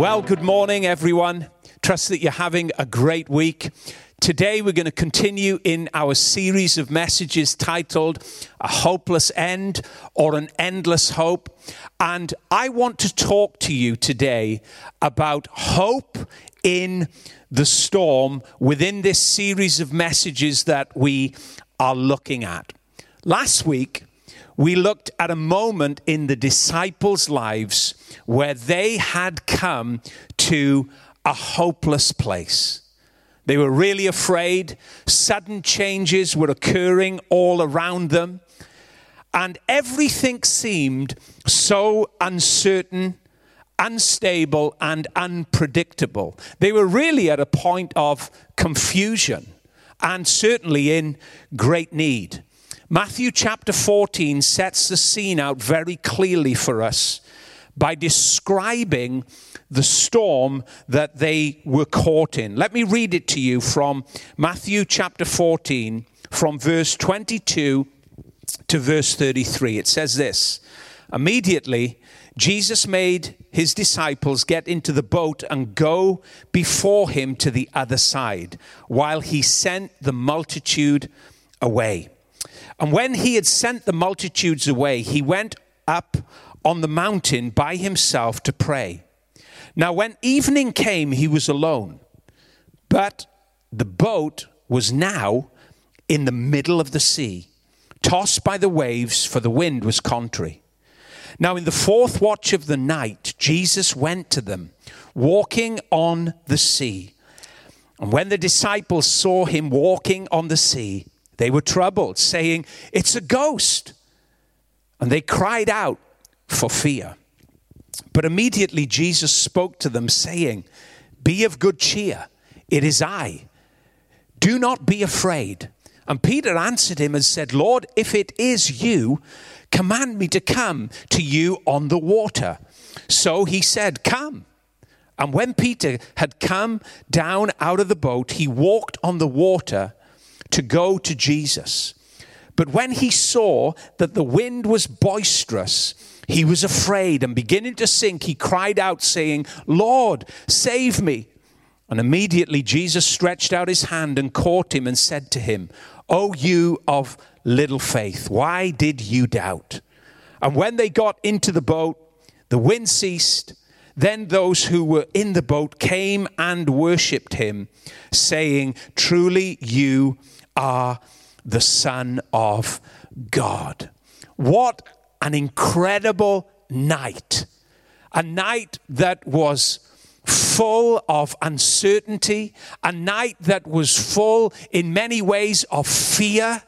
Well, good morning, everyone. Trust that you're having a great week. Today, we're going to continue in our series of messages titled A Hopeless End or An Endless Hope. And I want to talk to you today about hope in the storm within this series of messages that we are looking at. Last week, we looked at a moment in the disciples' lives where they had come to a hopeless place. They were really afraid. Sudden changes were occurring all around them. And everything seemed so uncertain, unstable, and unpredictable. They were really at a point of confusion and certainly in great need. Matthew chapter 14 sets the scene out very clearly for us by describing the storm that they were caught in. Let me read it to you from Matthew chapter 14, from verse 22 to verse 33. It says this Immediately, Jesus made his disciples get into the boat and go before him to the other side, while he sent the multitude away. And when he had sent the multitudes away, he went up on the mountain by himself to pray. Now, when evening came, he was alone, but the boat was now in the middle of the sea, tossed by the waves, for the wind was contrary. Now, in the fourth watch of the night, Jesus went to them, walking on the sea. And when the disciples saw him walking on the sea, they were troubled, saying, It's a ghost. And they cried out for fear. But immediately Jesus spoke to them, saying, Be of good cheer, it is I. Do not be afraid. And Peter answered him and said, Lord, if it is you, command me to come to you on the water. So he said, Come. And when Peter had come down out of the boat, he walked on the water to go to Jesus. But when he saw that the wind was boisterous, he was afraid and beginning to sink, he cried out, saying, Lord, save me. And immediately Jesus stretched out his hand and caught him and said to him, O you of little faith, why did you doubt? And when they got into the boat, the wind ceased. Then those who were in the boat came and worshipped him, saying, Truly you are the Son of God. What an incredible night! A night that was full of uncertainty, a night that was full in many ways of fear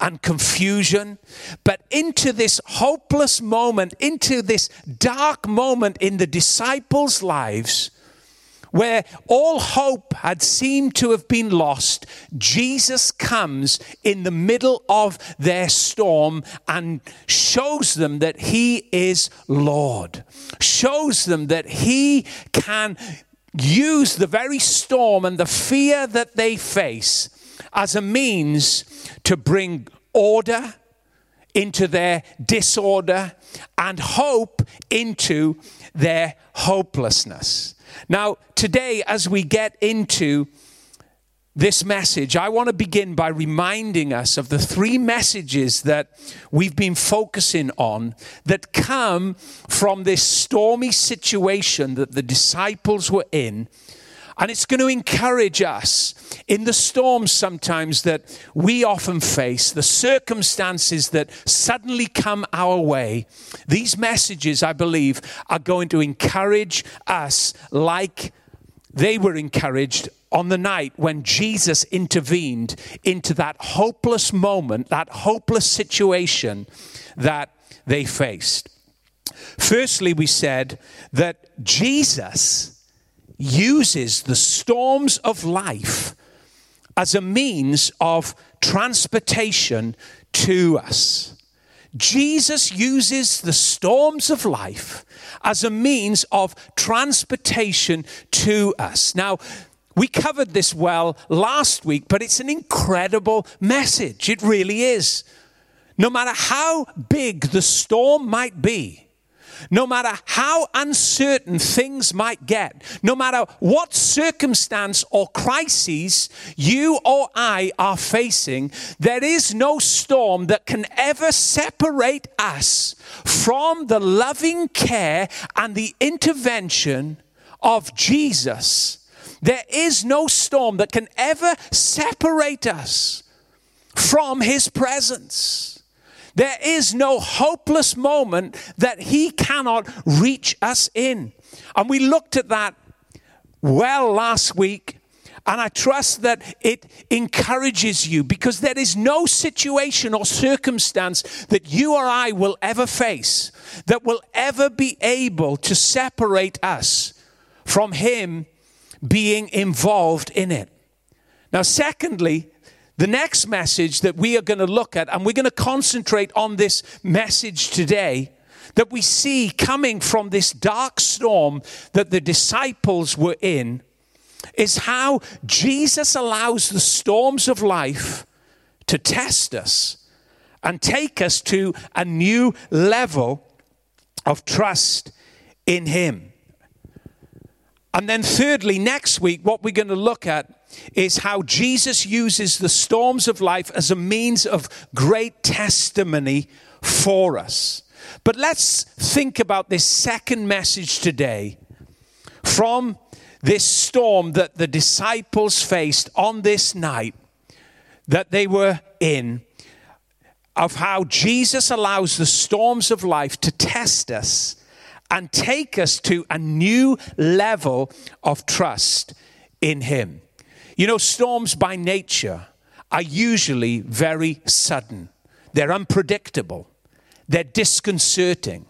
and confusion, but into this hopeless moment, into this dark moment in the disciples' lives where all hope had seemed to have been lost, Jesus comes in the middle of their storm and shows them that He is Lord, shows them that He can use the very storm and the fear that they face as a means to bring order into their disorder and hope into their hopelessness. Now, today, as we get into this message, I want to begin by reminding us of the three messages that we've been focusing on that come from this stormy situation that the disciples were in and it's going to encourage us in the storms sometimes that we often face, the circumstances that suddenly come our way. These messages, I believe, are going to encourage us like they were encouraged on the night when Jesus intervened into that hopeless moment, that hopeless situation that they faced. Firstly, we said that Jesus uses the storms of life as a means of transportation to us. Jesus uses the storms of life as a means of transportation to us. Now, we covered this well last week, but it's an incredible message. It really is. No matter how big the storm might be, no matter how uncertain things might get, no matter what circumstance or crises you or I are facing, there is no storm that can ever separate us from the loving care and the intervention of Jesus. There is no storm that can ever separate us from his presence. There is no hopeless moment that He cannot reach us in. And we looked at that well last week. And I trust that it encourages you because there is no situation or circumstance that you or I will ever face that will ever be able to separate us from Him being involved in it. Now, secondly, the next message that we are going to look at, and we're going to concentrate on this message today, that we see coming from this dark storm that the disciples were in, is how Jesus allows the storms of life to test us and take us to a new level of trust in Him. And then, thirdly, next week, what we're going to look at is how Jesus uses the storms of life as a means of great testimony for us. But let's think about this second message today from this storm that the disciples faced on this night that they were in, of how Jesus allows the storms of life to test us and take us to a new level of trust in Him. You know, storms by nature are usually very sudden, they're unpredictable, they're disconcerting.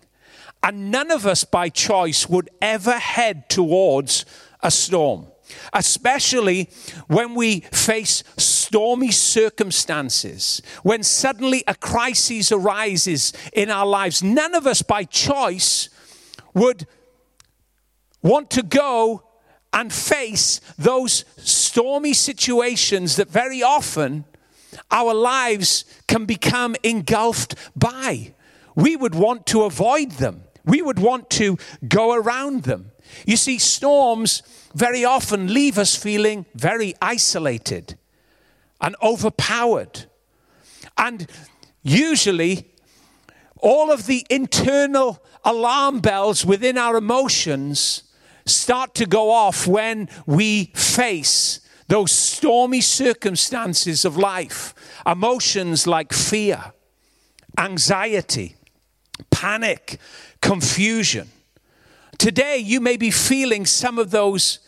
And none of us by choice would ever head towards a storm, especially when we face stormy circumstances, when suddenly a crisis arises in our lives. None of us by choice would want to go and face those stormy situations that very often our lives can become engulfed by. We would want to avoid them, we would want to go around them. You see, storms very often leave us feeling very isolated and overpowered. And usually, all of the internal alarm bells within our emotions start to go off when we face those stormy circumstances of life. Emotions like fear, anxiety, panic, confusion. Today, you may be feeling some of those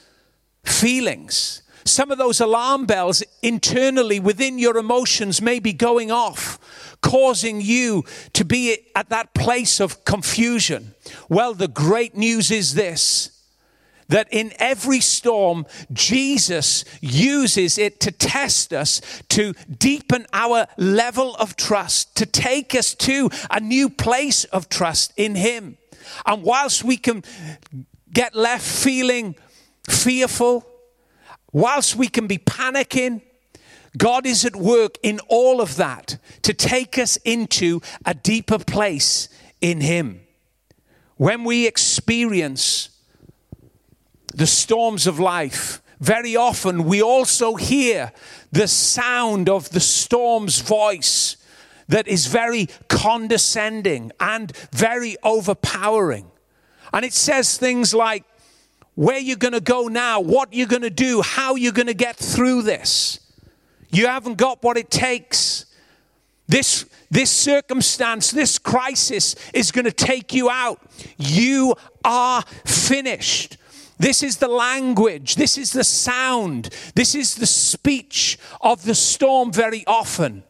feelings. Some of those alarm bells internally within your emotions may be going off, causing you to be at that place of confusion. Well, the great news is this that in every storm, Jesus uses it to test us, to deepen our level of trust, to take us to a new place of trust in Him. And whilst we can get left feeling fearful, whilst we can be panicking, God is at work in all of that to take us into a deeper place in Him. When we experience the storms of life, very often we also hear the sound of the storm's voice that is very condescending and very overpowering. And it says things like, where you're going to go now, what you're going to do, how you're going to get through this. You haven't got what it takes. This, this circumstance, this crisis is going to take you out. You are finished. This is the language, this is the sound, this is the speech of the storm very often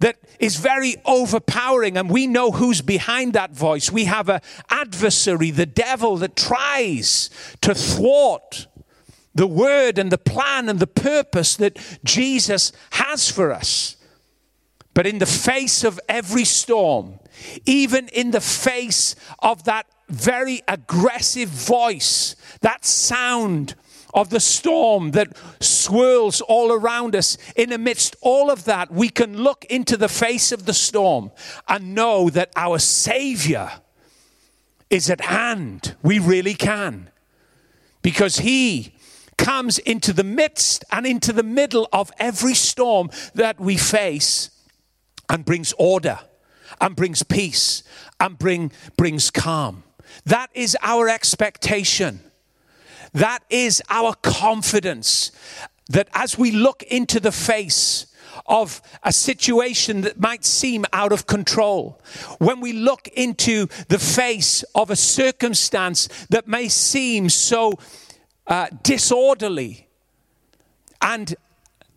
that is very overpowering and we know who's behind that voice we have an adversary the devil that tries to thwart the word and the plan and the purpose that Jesus has for us but in the face of every storm even in the face of that very aggressive voice, that sound of the storm that swirls all around us, in amidst all of that, we can look into the face of the storm and know that our Savior is at hand. We really can. Because He comes into the midst and into the middle of every storm that we face and brings order and brings peace and bring, brings calm. That is our expectation. That is our confidence that as we look into the face of a situation that might seem out of control, when we look into the face of a circumstance that may seem so uh, disorderly and,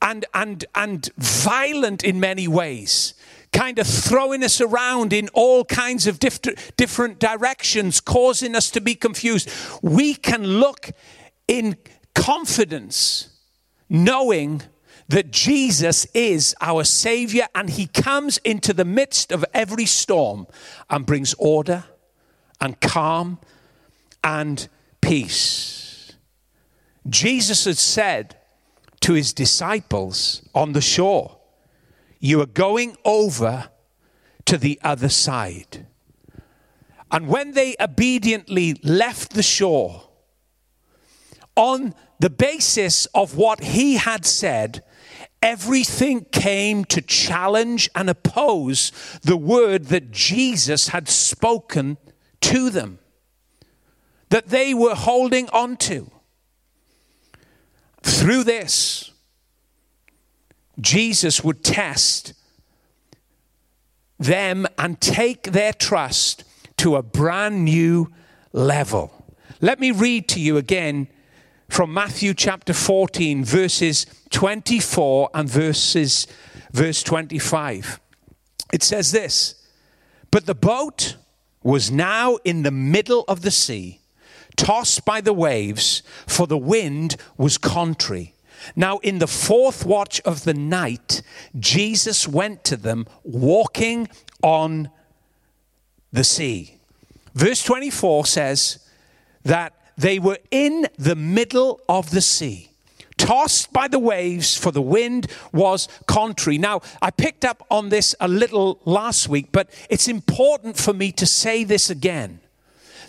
and, and, and violent in many ways, kind of throwing us around in all kinds of diff- different directions, causing us to be confused, we can look in confidence, knowing that Jesus is our Savior and He comes into the midst of every storm and brings order and calm and peace. Jesus had said to His disciples on the shore, You are going over to the other side. And when they obediently left the shore, on the basis of what he had said, everything came to challenge and oppose the word that Jesus had spoken to them, that they were holding on to. Through this, Jesus would test them and take their trust to a brand new level. Let me read to you again from Matthew chapter 14, verses 24 and verses verse 25. It says this, but the boat was now in the middle of the sea, tossed by the waves, for the wind was contrary. Now, in the fourth watch of the night, Jesus went to them walking on the sea. Verse 24 says that they were in the middle of the sea, tossed by the waves, for the wind was contrary. Now, I picked up on this a little last week, but it's important for me to say this again.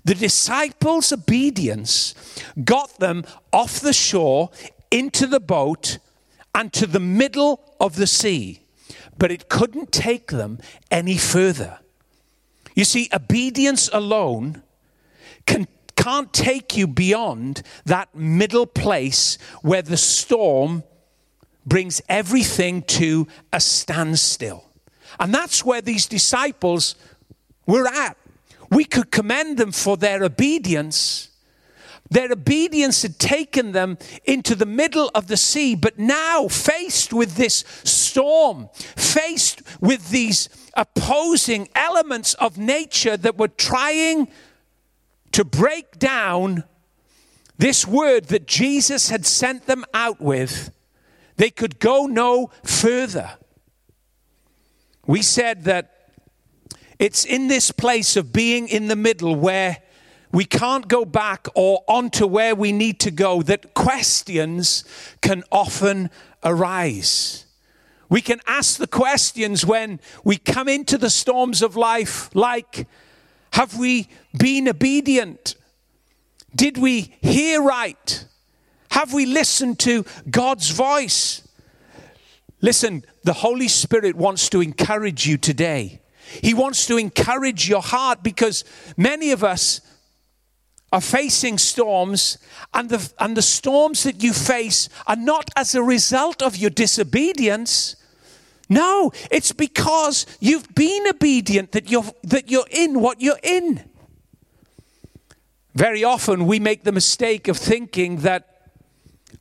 The disciples' obedience got them off the shore into the boat and to the middle of the sea, but it couldn't take them any further. You see, obedience alone can can't take you beyond that middle place where the storm brings everything to a standstill. And that's where these disciples were at. We could commend them for their obedience. Their obedience had taken them into the middle of the sea, but now, faced with this storm, faced with these opposing elements of nature that were trying to break down this word that Jesus had sent them out with, they could go no further. We said that it's in this place of being in the middle where we can't go back or onto where we need to go that questions can often arise. We can ask the questions when we come into the storms of life, like, have we been obedient? Did we hear right? Have we listened to God's voice? Listen, the Holy Spirit wants to encourage you today. He wants to encourage your heart because many of us are facing storms, and the, and the storms that you face are not as a result of your disobedience. No, it's because you've been obedient that you're, that you're in what you're in. Very often we make the mistake of thinking that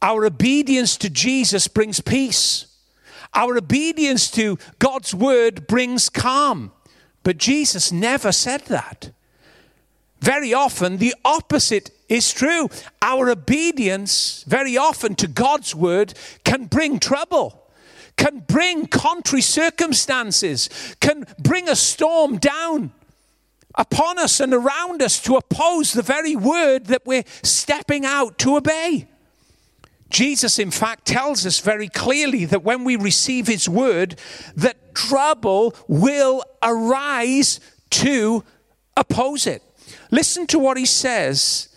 our obedience to Jesus brings peace. Our obedience to God's word brings calm. But Jesus never said that. Very often the opposite is true. Our obedience, very often to God's word, can bring trouble can bring contrary circumstances, can bring a storm down upon us and around us to oppose the very word that we're stepping out to obey. Jesus, in fact, tells us very clearly that when we receive his word, that trouble will arise to oppose it. Listen to what he says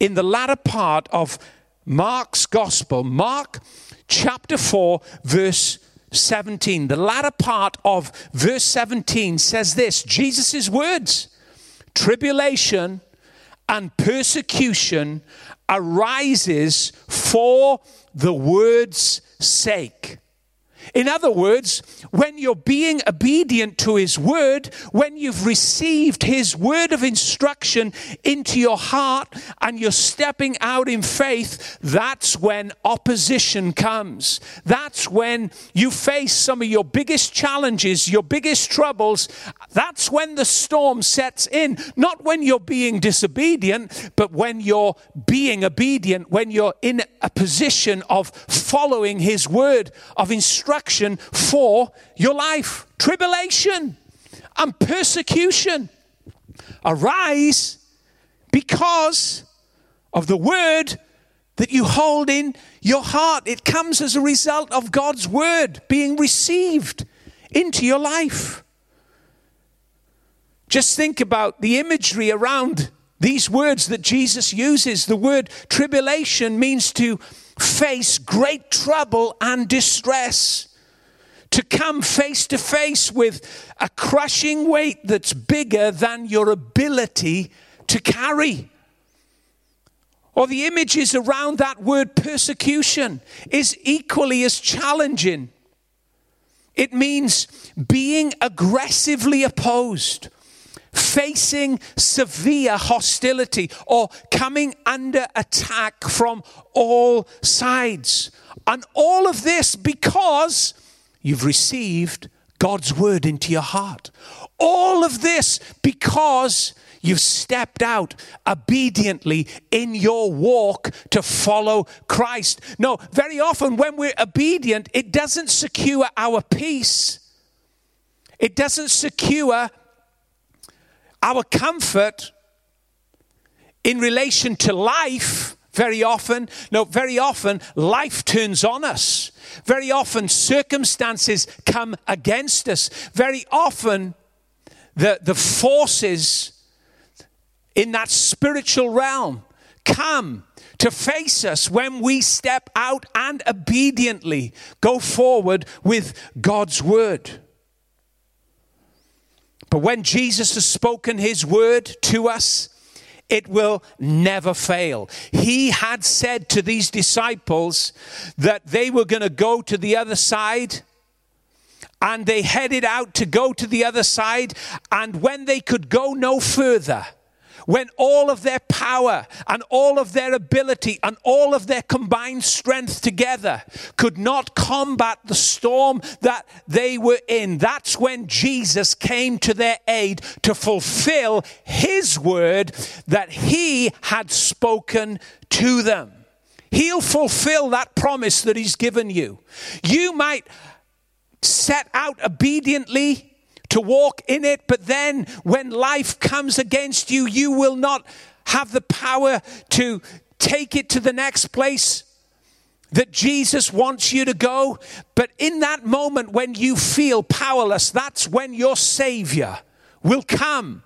in the latter part of Mark's gospel, Mark chapter 4, verse 17. The latter part of verse 17 says this Jesus' words tribulation and persecution arises for the word's sake. In other words, when you're being obedient to His word, when you've received His word of instruction into your heart and you're stepping out in faith, that's when opposition comes. That's when you face some of your biggest challenges, your biggest troubles. That's when the storm sets in. Not when you're being disobedient, but when you're being obedient, when you're in a position of following His word of instruction for your life. Tribulation and persecution arise because of the word that you hold in your heart. It comes as a result of God's word being received into your life. Just think about the imagery around these words that Jesus uses. The word tribulation means to face great trouble and distress to come face to face with a crushing weight that's bigger than your ability to carry. Or the images around that word persecution is equally as challenging. It means being aggressively opposed, facing severe hostility, or coming under attack from all sides. And all of this because You've received God's word into your heart. All of this because you've stepped out obediently in your walk to follow Christ. No, very often when we're obedient, it doesn't secure our peace, it doesn't secure our comfort in relation to life very often, no, very often life turns on us. Very often circumstances come against us. Very often the, the forces in that spiritual realm come to face us when we step out and obediently go forward with God's word. But when Jesus has spoken his word to us, it will never fail. He had said to these disciples that they were going to go to the other side. And they headed out to go to the other side. And when they could go no further, when all of their power and all of their ability and all of their combined strength together could not combat the storm that they were in. That's when Jesus came to their aid to fulfill his word that he had spoken to them. He'll fulfill that promise that he's given you. You might set out obediently to walk in it, but then when life comes against you, you will not have the power to take it to the next place that Jesus wants you to go. But in that moment when you feel powerless, that's when your Savior will come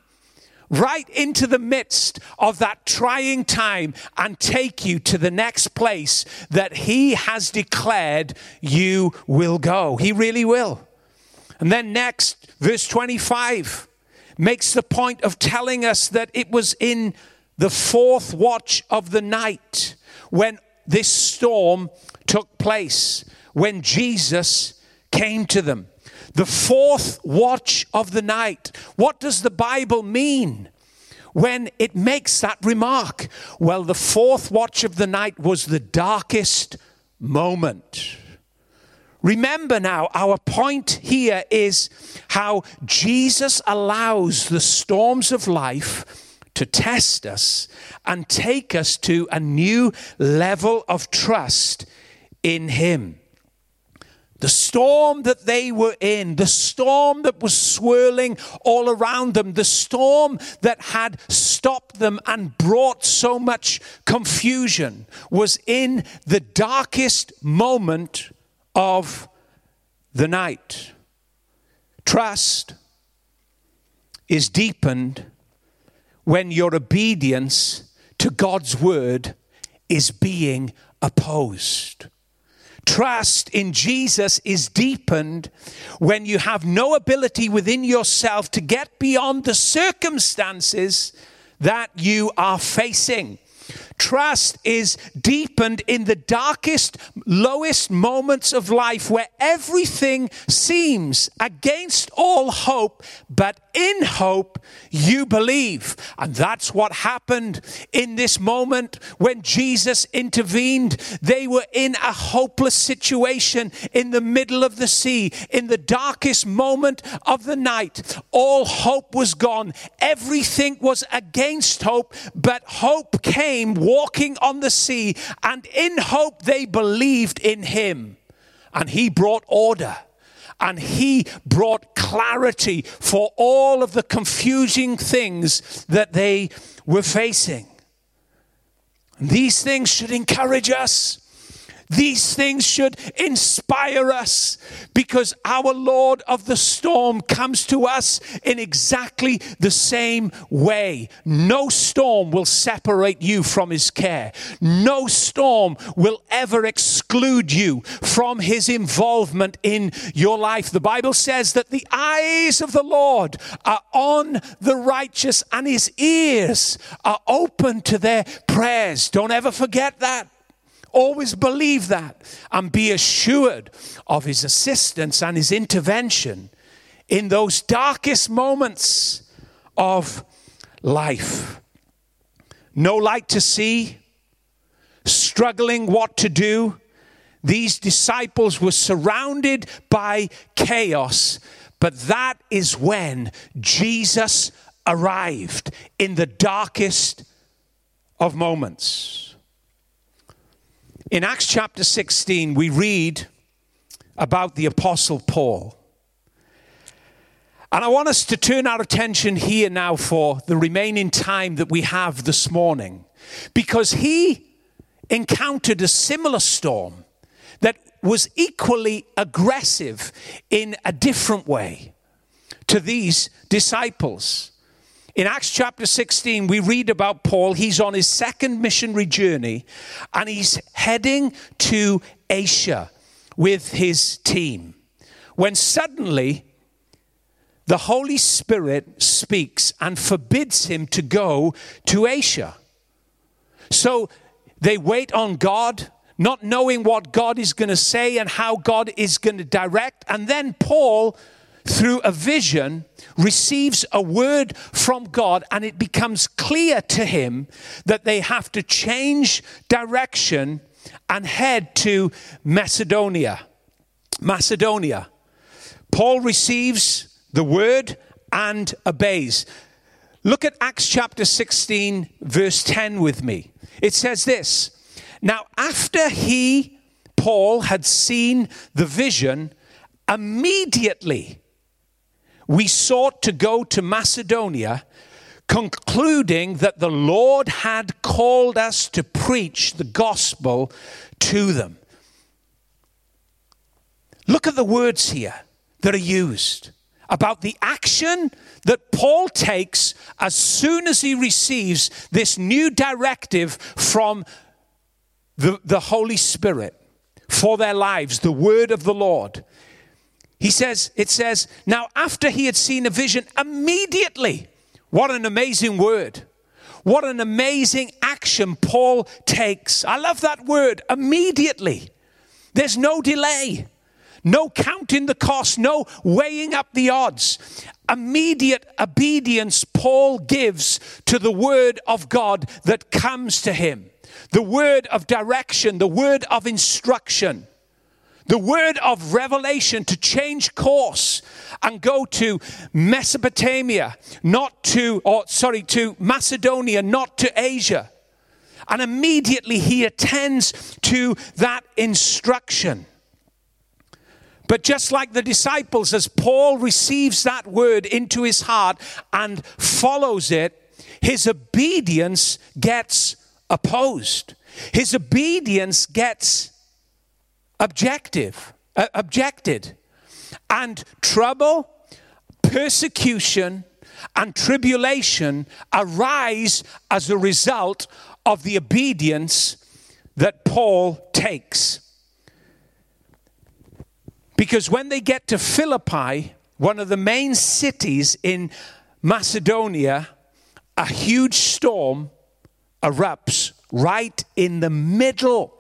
right into the midst of that trying time and take you to the next place that He has declared you will go. He really will. And then next, verse 25 makes the point of telling us that it was in the fourth watch of the night when this storm took place, when Jesus came to them. The fourth watch of the night. What does the Bible mean? when it makes that remark? Well, the fourth watch of the night was the darkest moment. Remember now, our point here is how Jesus allows the storms of life to test us and take us to a new level of trust in Him. The storm that they were in, the storm that was swirling all around them, the storm that had stopped them and brought so much confusion, was in the darkest moment of the night. Trust is deepened when your obedience to God's word is being opposed. Trust in Jesus is deepened when you have no ability within yourself to get beyond the circumstances that you are facing. Trust is deepened in the darkest, lowest moments of life where everything seems against all hope, but in hope you believe. And that's what happened in this moment when Jesus intervened. They were in a hopeless situation in the middle of the sea, in the darkest moment of the night. All hope was gone, everything was against hope, but hope came walking on the sea, and in hope they believed in him. And he brought order and he brought clarity for all of the confusing things that they were facing. And these things should encourage us. These things should inspire us because our Lord of the storm comes to us in exactly the same way. No storm will separate you from his care. No storm will ever exclude you from his involvement in your life. The Bible says that the eyes of the Lord are on the righteous and his ears are open to their prayers. Don't ever forget that. Always believe that and be assured of his assistance and his intervention in those darkest moments of life. No light to see, struggling what to do. These disciples were surrounded by chaos, but that is when Jesus arrived in the darkest of moments. In Acts chapter 16, we read about the Apostle Paul. And I want us to turn our attention here now for the remaining time that we have this morning, because he encountered a similar storm that was equally aggressive in a different way to these disciples. In Acts chapter 16, we read about Paul. He's on his second missionary journey and he's heading to Asia with his team. When suddenly the Holy Spirit speaks and forbids him to go to Asia. So they wait on God, not knowing what God is going to say and how God is going to direct. And then Paul through a vision, receives a word from God, and it becomes clear to him that they have to change direction and head to Macedonia. Macedonia. Paul receives the word and obeys. Look at Acts chapter 16, verse 10 with me. It says this Now, after he, Paul, had seen the vision, immediately we sought to go to Macedonia, concluding that the Lord had called us to preach the gospel to them. Look at the words here that are used about the action that Paul takes as soon as he receives this new directive from the, the Holy Spirit for their lives, the word of the Lord. He says, it says, now after he had seen a vision, immediately, what an amazing word. What an amazing action Paul takes. I love that word, immediately. There's no delay, no counting the cost, no weighing up the odds. Immediate obedience Paul gives to the word of God that comes to him. The word of direction, the word of instruction the word of revelation to change course and go to Mesopotamia, not to, or sorry, to Macedonia, not to Asia. And immediately he attends to that instruction. But just like the disciples, as Paul receives that word into his heart and follows it, his obedience gets opposed. His obedience gets objective, uh, objected. And trouble, persecution, and tribulation arise as a result of the obedience that Paul takes. Because when they get to Philippi, one of the main cities in Macedonia, a huge storm erupts right in the middle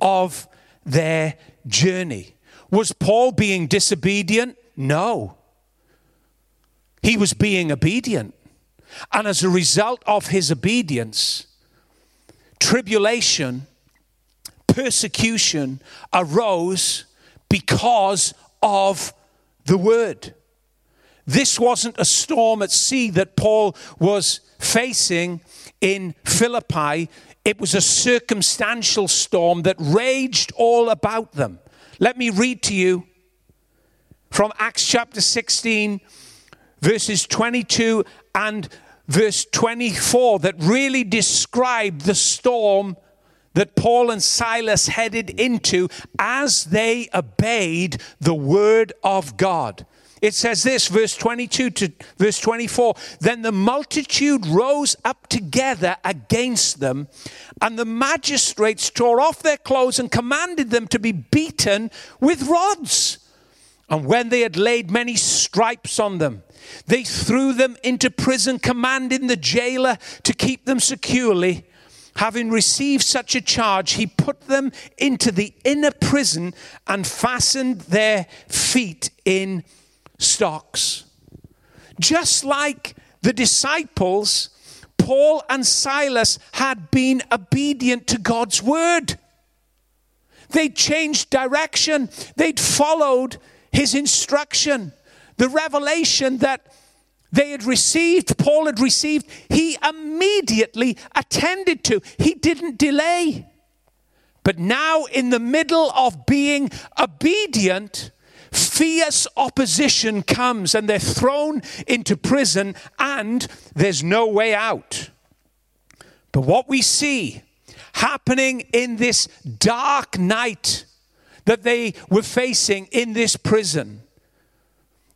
of their journey. Was Paul being disobedient? No. He was being obedient. And as a result of his obedience, tribulation, persecution arose because of the word. This wasn't a storm at sea that Paul was facing in Philippi. It was a circumstantial storm that raged all about them. Let me read to you from Acts chapter 16, verses 22 and verse 24, that really describe the storm that Paul and Silas headed into as they obeyed the word of God. It says this, verse 22 to verse 24 Then the multitude rose up together against them, and the magistrates tore off their clothes and commanded them to be beaten with rods. And when they had laid many stripes on them, they threw them into prison, commanding the jailer to keep them securely. Having received such a charge, he put them into the inner prison and fastened their feet in stocks. Just like the disciples, Paul and Silas had been obedient to God's word. They'd changed direction, they'd followed his instruction. The revelation that they had received, Paul had received, he immediately attended to. He didn't delay. But now, in the middle of being obedient, fierce opposition comes and they're thrown into prison and there's no way out. But what we see happening in this dark night that they were facing in this prison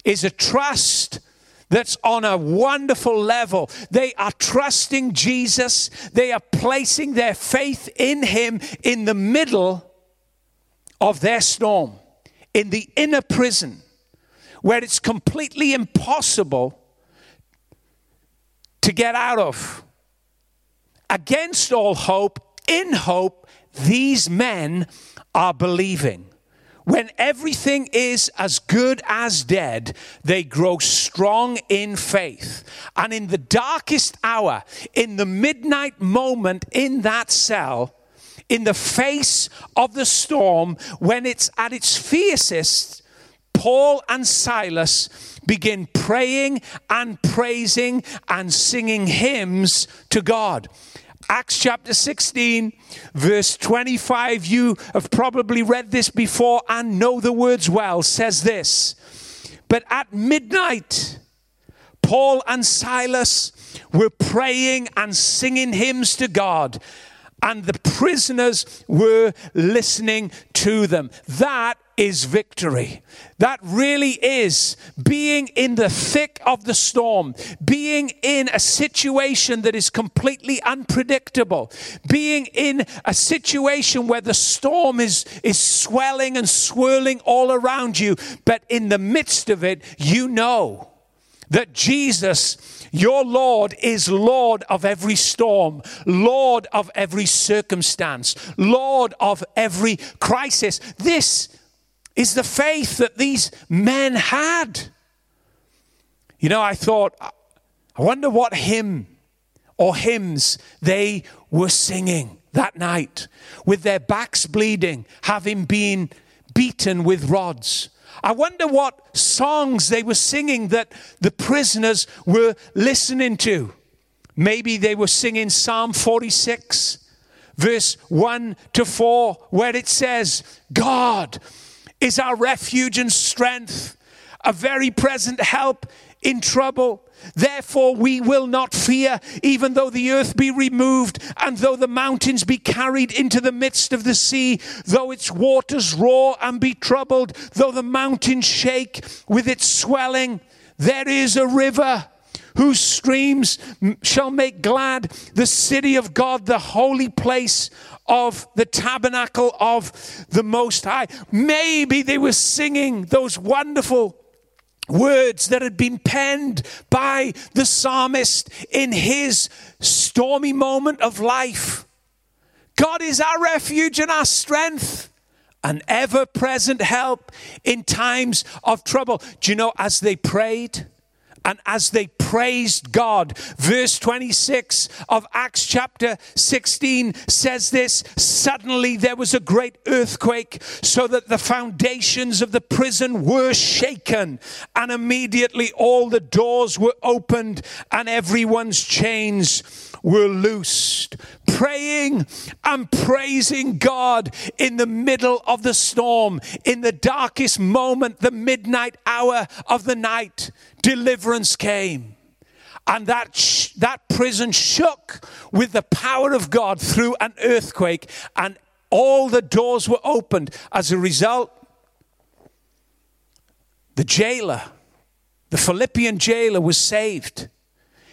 is a trust that's on a wonderful level. They are trusting Jesus, they are placing their faith in Him in the middle of their storm in the inner prison where it's completely impossible to get out of. Against all hope, in hope, these men are believing. When everything is as good as dead, they grow strong in faith. And in the darkest hour, in the midnight moment in that cell, in the face of the storm, when it's at its fiercest, Paul and Silas begin praying and praising and singing hymns to God. Acts chapter 16, verse 25, you have probably read this before and know the words well, says this. But at midnight, Paul and Silas were praying and singing hymns to God and the prisoners were listening to them. That is victory. That really is being in the thick of the storm, being in a situation that is completely unpredictable, being in a situation where the storm is, is swelling and swirling all around you, but in the midst of it, you know that Jesus your Lord is Lord of every storm, Lord of every circumstance, Lord of every crisis. This is the faith that these men had. You know, I thought, I wonder what hymn or hymns they were singing that night with their backs bleeding, having been beaten with rods. I wonder what songs they were singing that the prisoners were listening to. Maybe they were singing Psalm 46, verse 1 to 4, where it says, God is our refuge and strength, a very present help in trouble. Therefore, we will not fear, even though the earth be removed, and though the mountains be carried into the midst of the sea, though its waters roar and be troubled, though the mountains shake with its swelling. There is a river whose streams shall make glad the city of God, the holy place of the tabernacle of the Most High. Maybe they were singing those wonderful words that had been penned by the psalmist in his stormy moment of life. God is our refuge and our strength, an ever present help in times of trouble. Do you know, as they prayed, and as they praised God. Verse 26 of Acts chapter 16 says this Suddenly there was a great earthquake, so that the foundations of the prison were shaken, and immediately all the doors were opened, and everyone's chains were loosed. Praying and praising God in the middle of the storm, in the darkest moment, the midnight hour of the night, deliverance came. And that, sh- that prison shook with the power of God through an earthquake, and all the doors were opened. As a result, the jailer, the Philippian jailer, was saved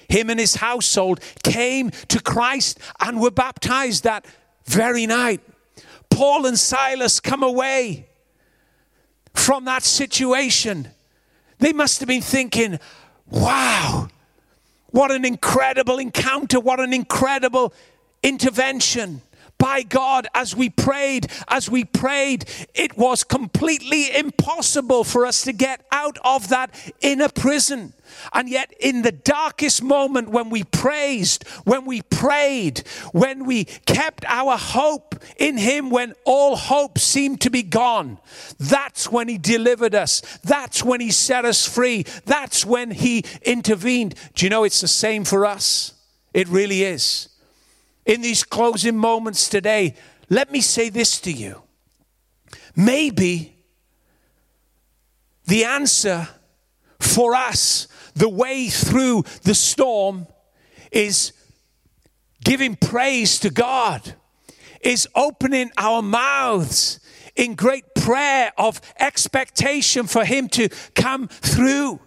him and his household came to Christ and were baptized that very night. Paul and Silas come away from that situation. They must have been thinking, wow, what an incredible encounter, what an incredible intervention by God as we prayed, as we prayed, it was completely impossible for us to get out of that inner prison. And yet, in the darkest moment when we praised, when we prayed, when we kept our hope in Him, when all hope seemed to be gone, that's when He delivered us. That's when He set us free. That's when He intervened. Do you know it's the same for us? It really is in these closing moments today, let me say this to you. Maybe the answer for us, the way through the storm, is giving praise to God, is opening our mouths in great prayer of expectation for Him to come through.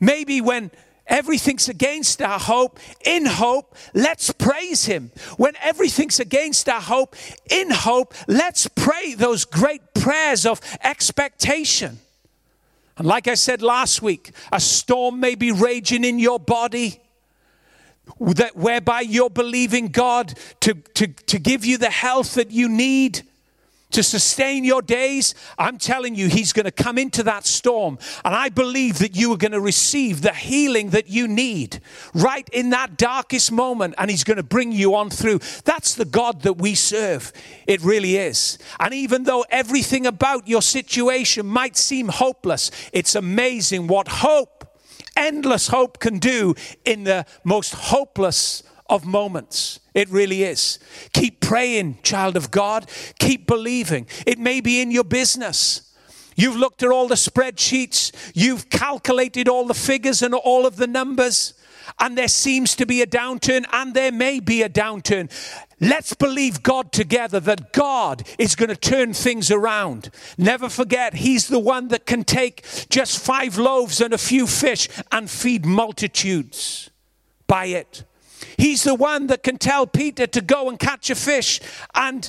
Maybe when everything's against our hope, in hope, let's praise Him. When everything's against our hope, in hope, let's pray those great prayers of expectation. And like I said last week, a storm may be raging in your body. That whereby you're believing God to, to, to give you the health that you need to sustain your days, I'm telling you, He's going to come into that storm. And I believe that you are going to receive the healing that you need right in that darkest moment. And He's going to bring you on through. That's the God that we serve. It really is. And even though everything about your situation might seem hopeless, it's amazing what hope, endless hope, can do in the most hopeless of moments. It really is. Keep praying, child of God. Keep believing. It may be in your business. You've looked at all the spreadsheets, you've calculated all the figures and all of the numbers, and there seems to be a downturn, and there may be a downturn. Let's believe God together that God is going to turn things around. Never forget, He's the one that can take just five loaves and a few fish and feed multitudes by it. He's the one that can tell Peter to go and catch a fish and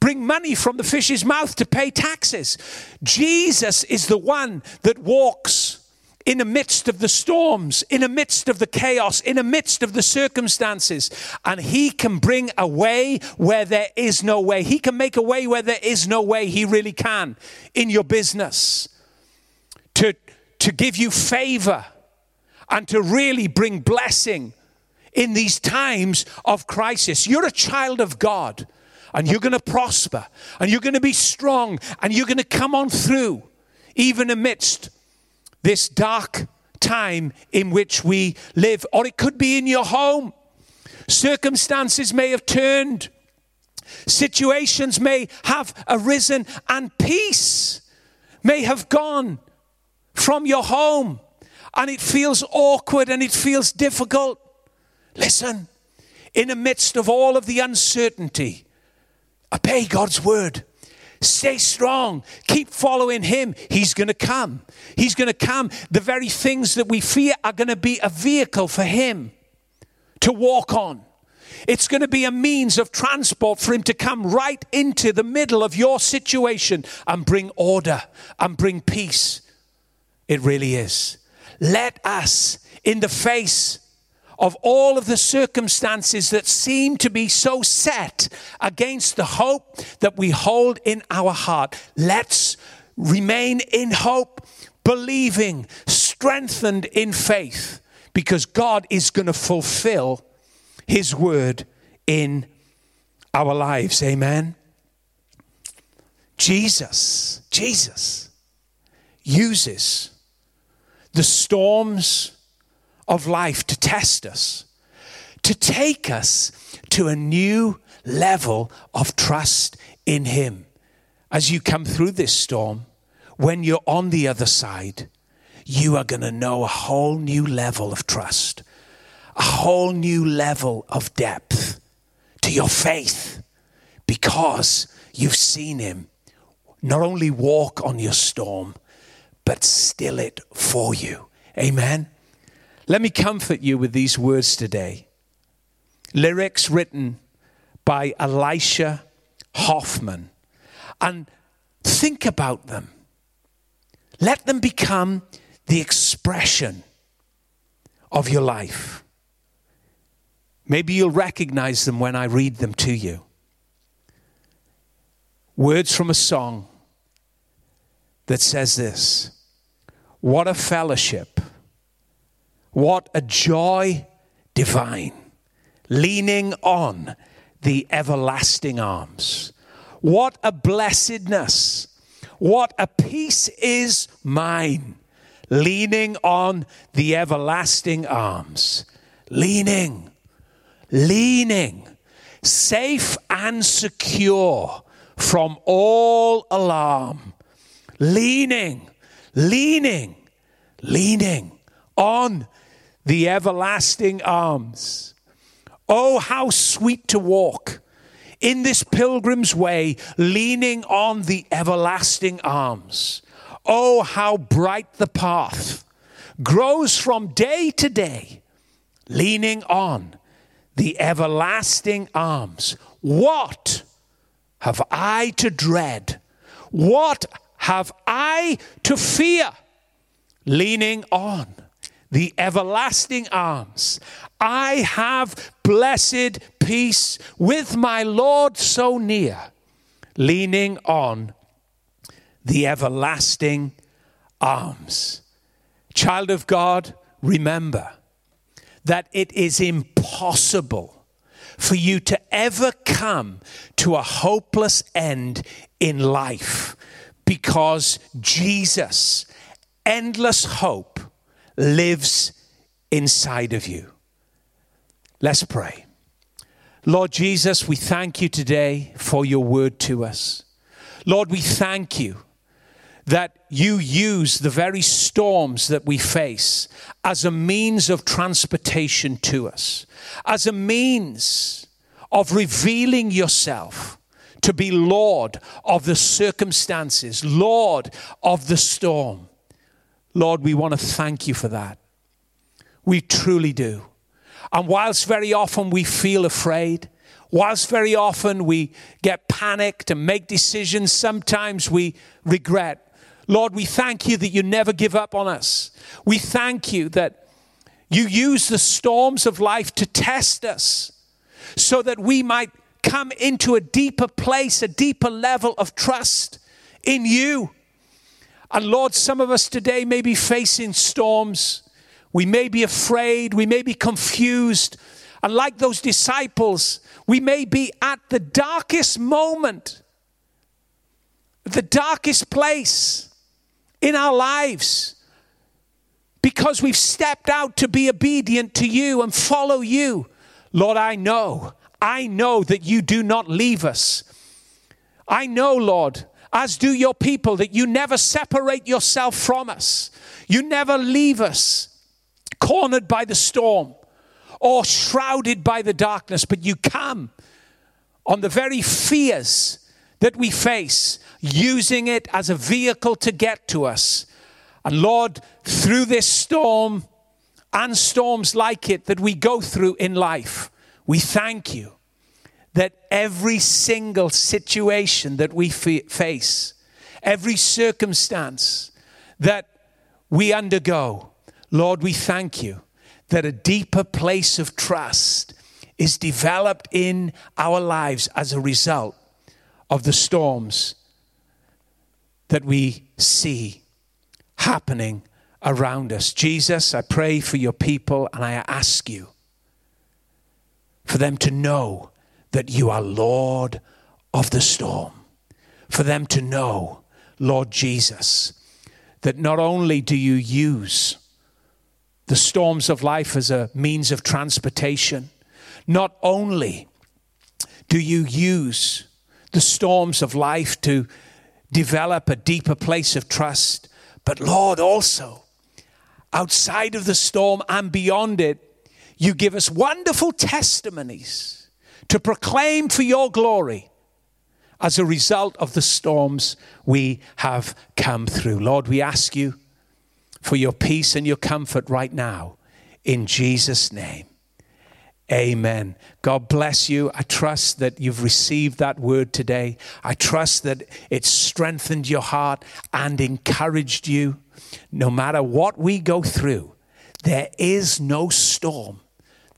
bring money from the fish's mouth to pay taxes. Jesus is the one that walks in the midst of the storms, in the midst of the chaos, in the midst of the circumstances. And He can bring a way where there is no way. He can make a way where there is no way. He really can in your business to, to give you favor and to really bring blessing in these times of crisis. You're a child of God and you're going to prosper and you're going to be strong and you're going to come on through even amidst this dark time in which we live. Or it could be in your home. Circumstances may have turned, situations may have arisen, and peace may have gone from your home. And it feels awkward and it feels difficult. Listen, in the midst of all of the uncertainty, obey God's word. Stay strong. Keep following him. He's going to come. He's going to come. The very things that we fear are going to be a vehicle for him to walk on. It's going to be a means of transport for him to come right into the middle of your situation and bring order and bring peace. It really is. Let us, in the face of all of the circumstances that seem to be so set against the hope that we hold in our heart, let's remain in hope, believing, strengthened in faith, because God is going to fulfill his word in our lives. Amen. Jesus, Jesus uses the storms of life to test us, to take us to a new level of trust in Him. As you come through this storm, when you're on the other side, you are going to know a whole new level of trust a whole new level of depth to your faith because you've seen Him not only walk on your storm, but still it for you. Amen. Let me comfort you with these words today. Lyrics written by Elisha Hoffman. And think about them. Let them become the expression of your life. Maybe you'll recognize them when I read them to you. Words from a song that says this What a fellowship! What a joy divine, leaning on the everlasting arms. What a blessedness! What a peace is mine, leaning on the everlasting arms. Leaning leaning, safe and secure from all alarm, leaning, leaning, leaning on the everlasting arms. Oh, how sweet to walk in this pilgrim's way, leaning on the everlasting arms. Oh, how bright the path grows from day to day, leaning on the everlasting arms. What have I to dread? What have I to fear? Leaning on the everlasting arms. I have blessed peace with my Lord so near, leaning on the everlasting arms. Child of God, remember that it is impossible for you to ever come to a hopeless end in life because Jesus, endless hope, lives inside of you. Let's pray. Lord Jesus, we thank you today for your word to us. Lord, we thank you that you use the very storms that we face as a means of transportation to us, as a means of revealing yourself to be Lord of the circumstances, Lord of the storm. Lord, we want to thank you for that. We truly do. And whilst very often we feel afraid, whilst very often we get panicked and make decisions, sometimes we regret. Lord, we thank you that you never give up on us. We thank you that you use the storms of life to test us so that we might come into a deeper place, a deeper level of trust in you. And Lord, some of us today may be facing storms. We may be afraid. We may be confused. And like those disciples, we may be at the darkest moment, the darkest place in our lives because we've stepped out to be obedient to you and follow you. Lord, I know, I know that you do not leave us. I know, Lord, as do your people, that you never separate yourself from us. You never leave us cornered by the storm or shrouded by the darkness, but you come on the very fears that we face, using it as a vehicle to get to us. And Lord, through this storm and storms like it that we go through in life, we thank you that every single situation that we face, every circumstance that we undergo, Lord, we thank you that a deeper place of trust is developed in our lives as a result of the storms that we see happening around us. Jesus, I pray for your people and I ask you for them to know that you are Lord of the storm, for them to know, Lord Jesus, that not only do you use the storms of life as a means of transportation, not only do you use the storms of life to develop a deeper place of trust, but Lord, also outside of the storm and beyond it, you give us wonderful testimonies to proclaim for your glory as a result of the storms we have come through. Lord, we ask you for your peace and your comfort right now in Jesus' name. Amen. God bless you. I trust that you've received that word today. I trust that it strengthened your heart and encouraged you. No matter what we go through, there is no storm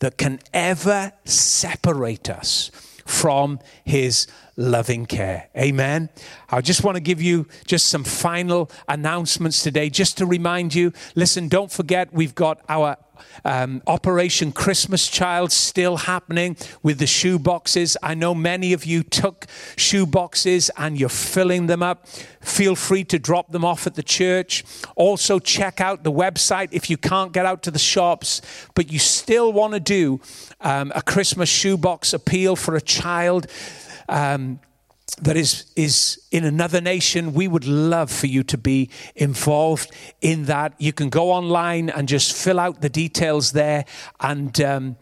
that can ever separate us from his loving care. Amen. I just want to give you just some final announcements today, just to remind you listen, don't forget we've got our um, Operation Christmas Child still happening with the shoe boxes. I know many of you took shoe boxes and you're filling them up. Feel free to drop them off at the church. Also, check out the website if you can't get out to the shops, but you still want to do um, a Christmas shoebox appeal for a child. Um, that is, is in another nation, we would love for you to be involved in that. You can go online and just fill out the details there, and um,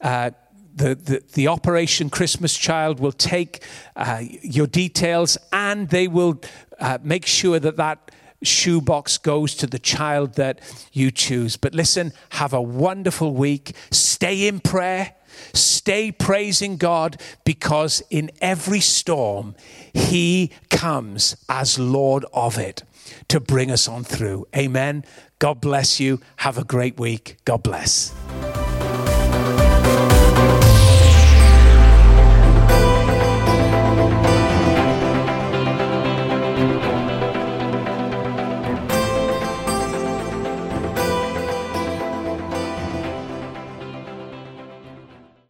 uh, the, the, the, Operation Christmas Child will take uh, your details and they will uh, make sure that that shoebox goes to the child that you choose. But listen, have a wonderful week. Stay in prayer. Stay praising God because in every storm, He comes as Lord of it to bring us on through. Amen. God bless you. Have a great week. God bless.